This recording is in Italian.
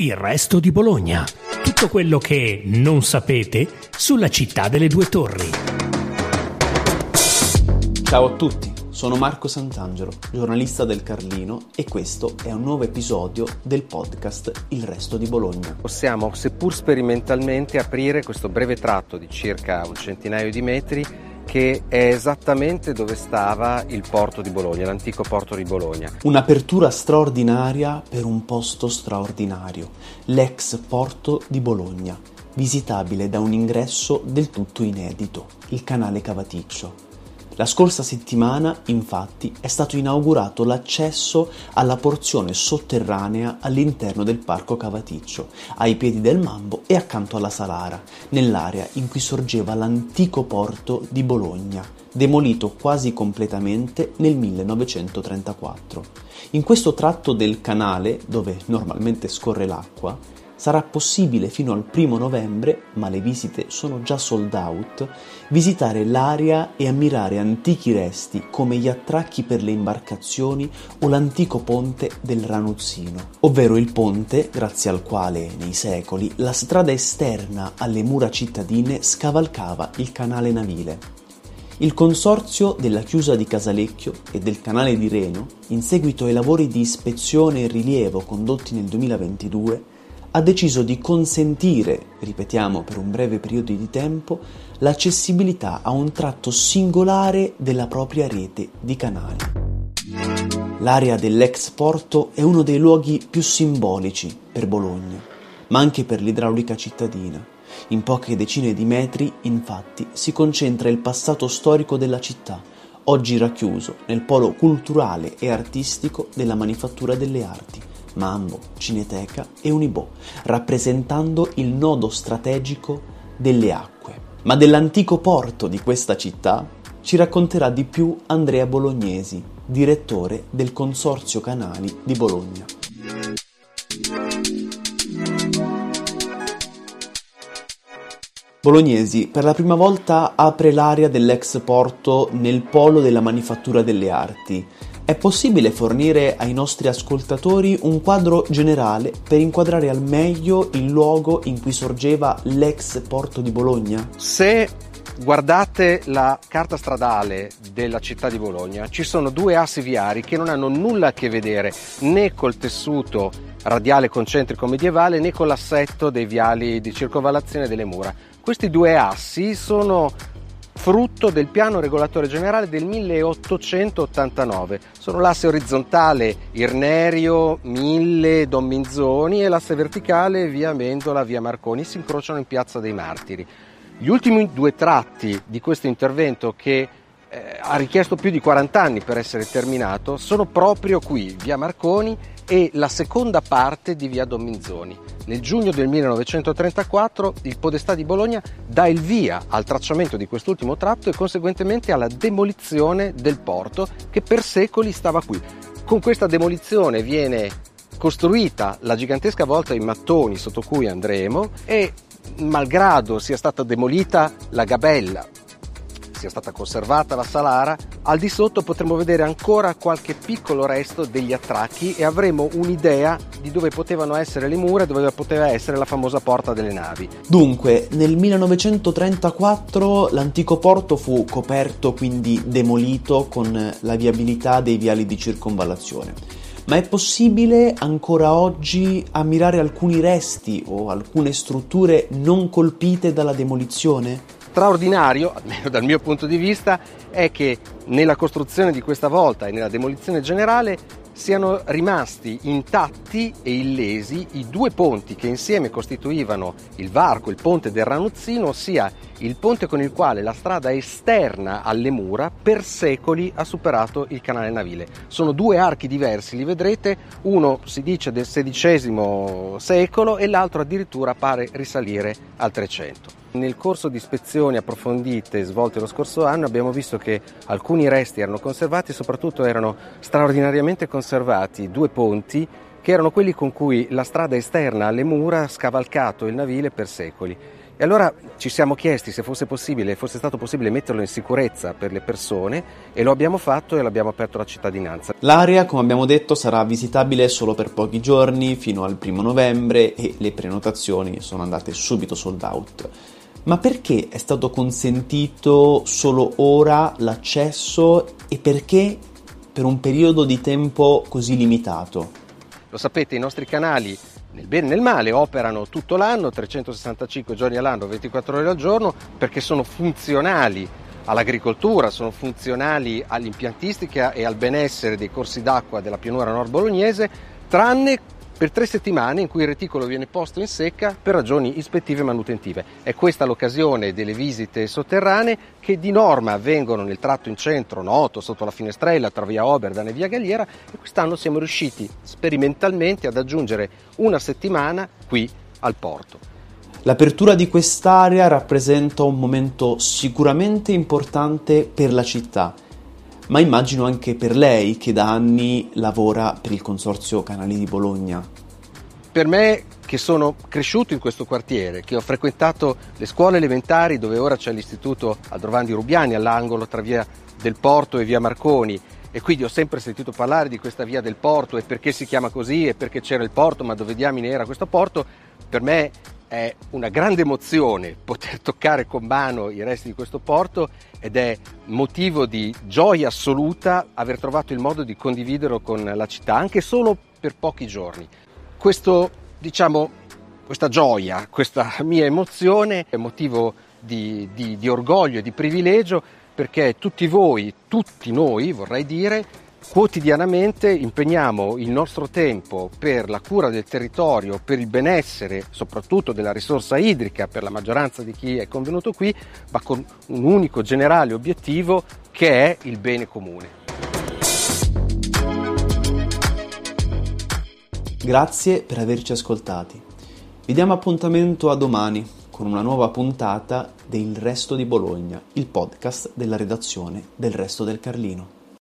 Il resto di Bologna. Tutto quello che non sapete sulla città delle due torri. Ciao a tutti, sono Marco Sant'Angelo, giornalista del Carlino e questo è un nuovo episodio del podcast Il resto di Bologna. Possiamo, seppur sperimentalmente, aprire questo breve tratto di circa un centinaio di metri che è esattamente dove stava il porto di Bologna, l'antico porto di Bologna. Un'apertura straordinaria per un posto straordinario, l'ex porto di Bologna, visitabile da un ingresso del tutto inedito, il canale Cavaticcio. La scorsa settimana, infatti, è stato inaugurato l'accesso alla porzione sotterranea all'interno del Parco Cavaticcio, ai piedi del Mambo e accanto alla Salara, nell'area in cui sorgeva l'antico porto di Bologna, demolito quasi completamente nel 1934. In questo tratto del canale, dove normalmente scorre l'acqua, sarà possibile fino al primo novembre, ma le visite sono già sold out, visitare l'area e ammirare antichi resti come gli attracchi per le imbarcazioni o l'antico ponte del Ranuzzino, ovvero il ponte grazie al quale nei secoli la strada esterna alle mura cittadine scavalcava il canale navile. Il consorzio della chiusa di Casalecchio e del canale di Reno, in seguito ai lavori di ispezione e rilievo condotti nel 2022, ha deciso di consentire, ripetiamo per un breve periodo di tempo, l'accessibilità a un tratto singolare della propria rete di canali. L'area dell'ex porto è uno dei luoghi più simbolici per Bologna, ma anche per l'idraulica cittadina. In poche decine di metri, infatti, si concentra il passato storico della città, oggi racchiuso nel polo culturale e artistico della manifattura delle arti, Mambo, Cineteca e Unibò, rappresentando il nodo strategico delle acque. Ma dell'antico porto di questa città ci racconterà di più Andrea Bolognesi, direttore del Consorzio Canali di Bologna. Bolognesi per la prima volta apre l'area dell'ex porto nel polo della manifattura delle arti è possibile fornire ai nostri ascoltatori un quadro generale per inquadrare al meglio il luogo in cui sorgeva l'ex porto di Bologna? Se guardate la carta stradale della città di Bologna, ci sono due assi viari che non hanno nulla a che vedere né col tessuto radiale concentrico medievale né con l'assetto dei viali di circonvallazione delle mura. Questi due assi sono frutto del piano regolatore generale del 1889. Sono l'asse orizzontale Irnerio, Mille, Don Minzoni e l'asse verticale via Mendola, via Marconi, si incrociano in Piazza dei Martiri. Gli ultimi due tratti di questo intervento che eh, ha richiesto più di 40 anni per essere terminato sono proprio qui, via Marconi e la seconda parte di via Don Minzoni. Nel giugno del 1934 il Podestà di Bologna dà il via al tracciamento di quest'ultimo tratto e conseguentemente alla demolizione del porto che per secoli stava qui. Con questa demolizione viene costruita la gigantesca volta in mattoni sotto cui andremo e malgrado sia stata demolita la gabella sia stata conservata la Salara, al di sotto potremo vedere ancora qualche piccolo resto degli attracchi e avremo un'idea di dove potevano essere le mura e dove poteva essere la famosa porta delle navi. Dunque, nel 1934 l'antico porto fu coperto, quindi demolito con la viabilità dei viali di circonvallazione. Ma è possibile ancora oggi ammirare alcuni resti o alcune strutture non colpite dalla demolizione? Straordinario, almeno dal mio punto di vista, è che nella costruzione di questa volta e nella demolizione generale siano rimasti intatti e illesi i due ponti che insieme costituivano il varco, il ponte del Ranuzzino, ossia il ponte con il quale la strada esterna alle mura per secoli ha superato il canale navile. Sono due archi diversi, li vedrete, uno si dice del XVI secolo e l'altro addirittura pare risalire al 300. Nel corso di ispezioni approfondite svolte lo scorso anno abbiamo visto che alcuni resti erano conservati soprattutto erano straordinariamente conservati due ponti che erano quelli con cui la strada esterna alle mura ha scavalcato il navile per secoli. E allora ci siamo chiesti se fosse possibile, fosse stato possibile metterlo in sicurezza per le persone e lo abbiamo fatto e l'abbiamo aperto alla cittadinanza. L'area, come abbiamo detto, sarà visitabile solo per pochi giorni, fino al primo novembre e le prenotazioni sono andate subito sold out. Ma perché è stato consentito solo ora l'accesso e perché per un periodo di tempo così limitato? Lo sapete, i nostri canali nel bene e nel male operano tutto l'anno, 365 giorni all'anno, 24 ore al giorno, perché sono funzionali all'agricoltura, sono funzionali all'impiantistica e al benessere dei corsi d'acqua della pianura nord bolognese, tranne per tre settimane in cui il reticolo viene posto in secca per ragioni ispettive e manutentive. È questa l'occasione delle visite sotterranee che di norma avvengono nel tratto in centro noto, sotto la finestrella, tra via Oberdan e via Galliera e quest'anno siamo riusciti sperimentalmente ad aggiungere una settimana qui al porto. L'apertura di quest'area rappresenta un momento sicuramente importante per la città ma immagino anche per lei che da anni lavora per il Consorzio Canali di Bologna. Per me che sono cresciuto in questo quartiere, che ho frequentato le scuole elementari dove ora c'è l'istituto Adrovandi Rubiani all'angolo tra via del Porto e via Marconi e quindi ho sempre sentito parlare di questa via del Porto e perché si chiama così e perché c'era il porto, ma dove diamine era questo porto, per me è una grande emozione poter toccare con mano i resti di questo porto ed è motivo di gioia assoluta aver trovato il modo di condividerlo con la città, anche solo per pochi giorni. Questo, diciamo, questa gioia, questa mia emozione è motivo di, di, di orgoglio e di privilegio perché tutti voi, tutti noi vorrei dire, quotidianamente impegniamo il nostro tempo per la cura del territorio, per il benessere soprattutto della risorsa idrica per la maggioranza di chi è convenuto qui, ma con un unico generale obiettivo che è il bene comune. Grazie per averci ascoltati. Vi diamo appuntamento a domani con una nuova puntata del Resto di Bologna, il podcast della redazione del Resto del Carlino.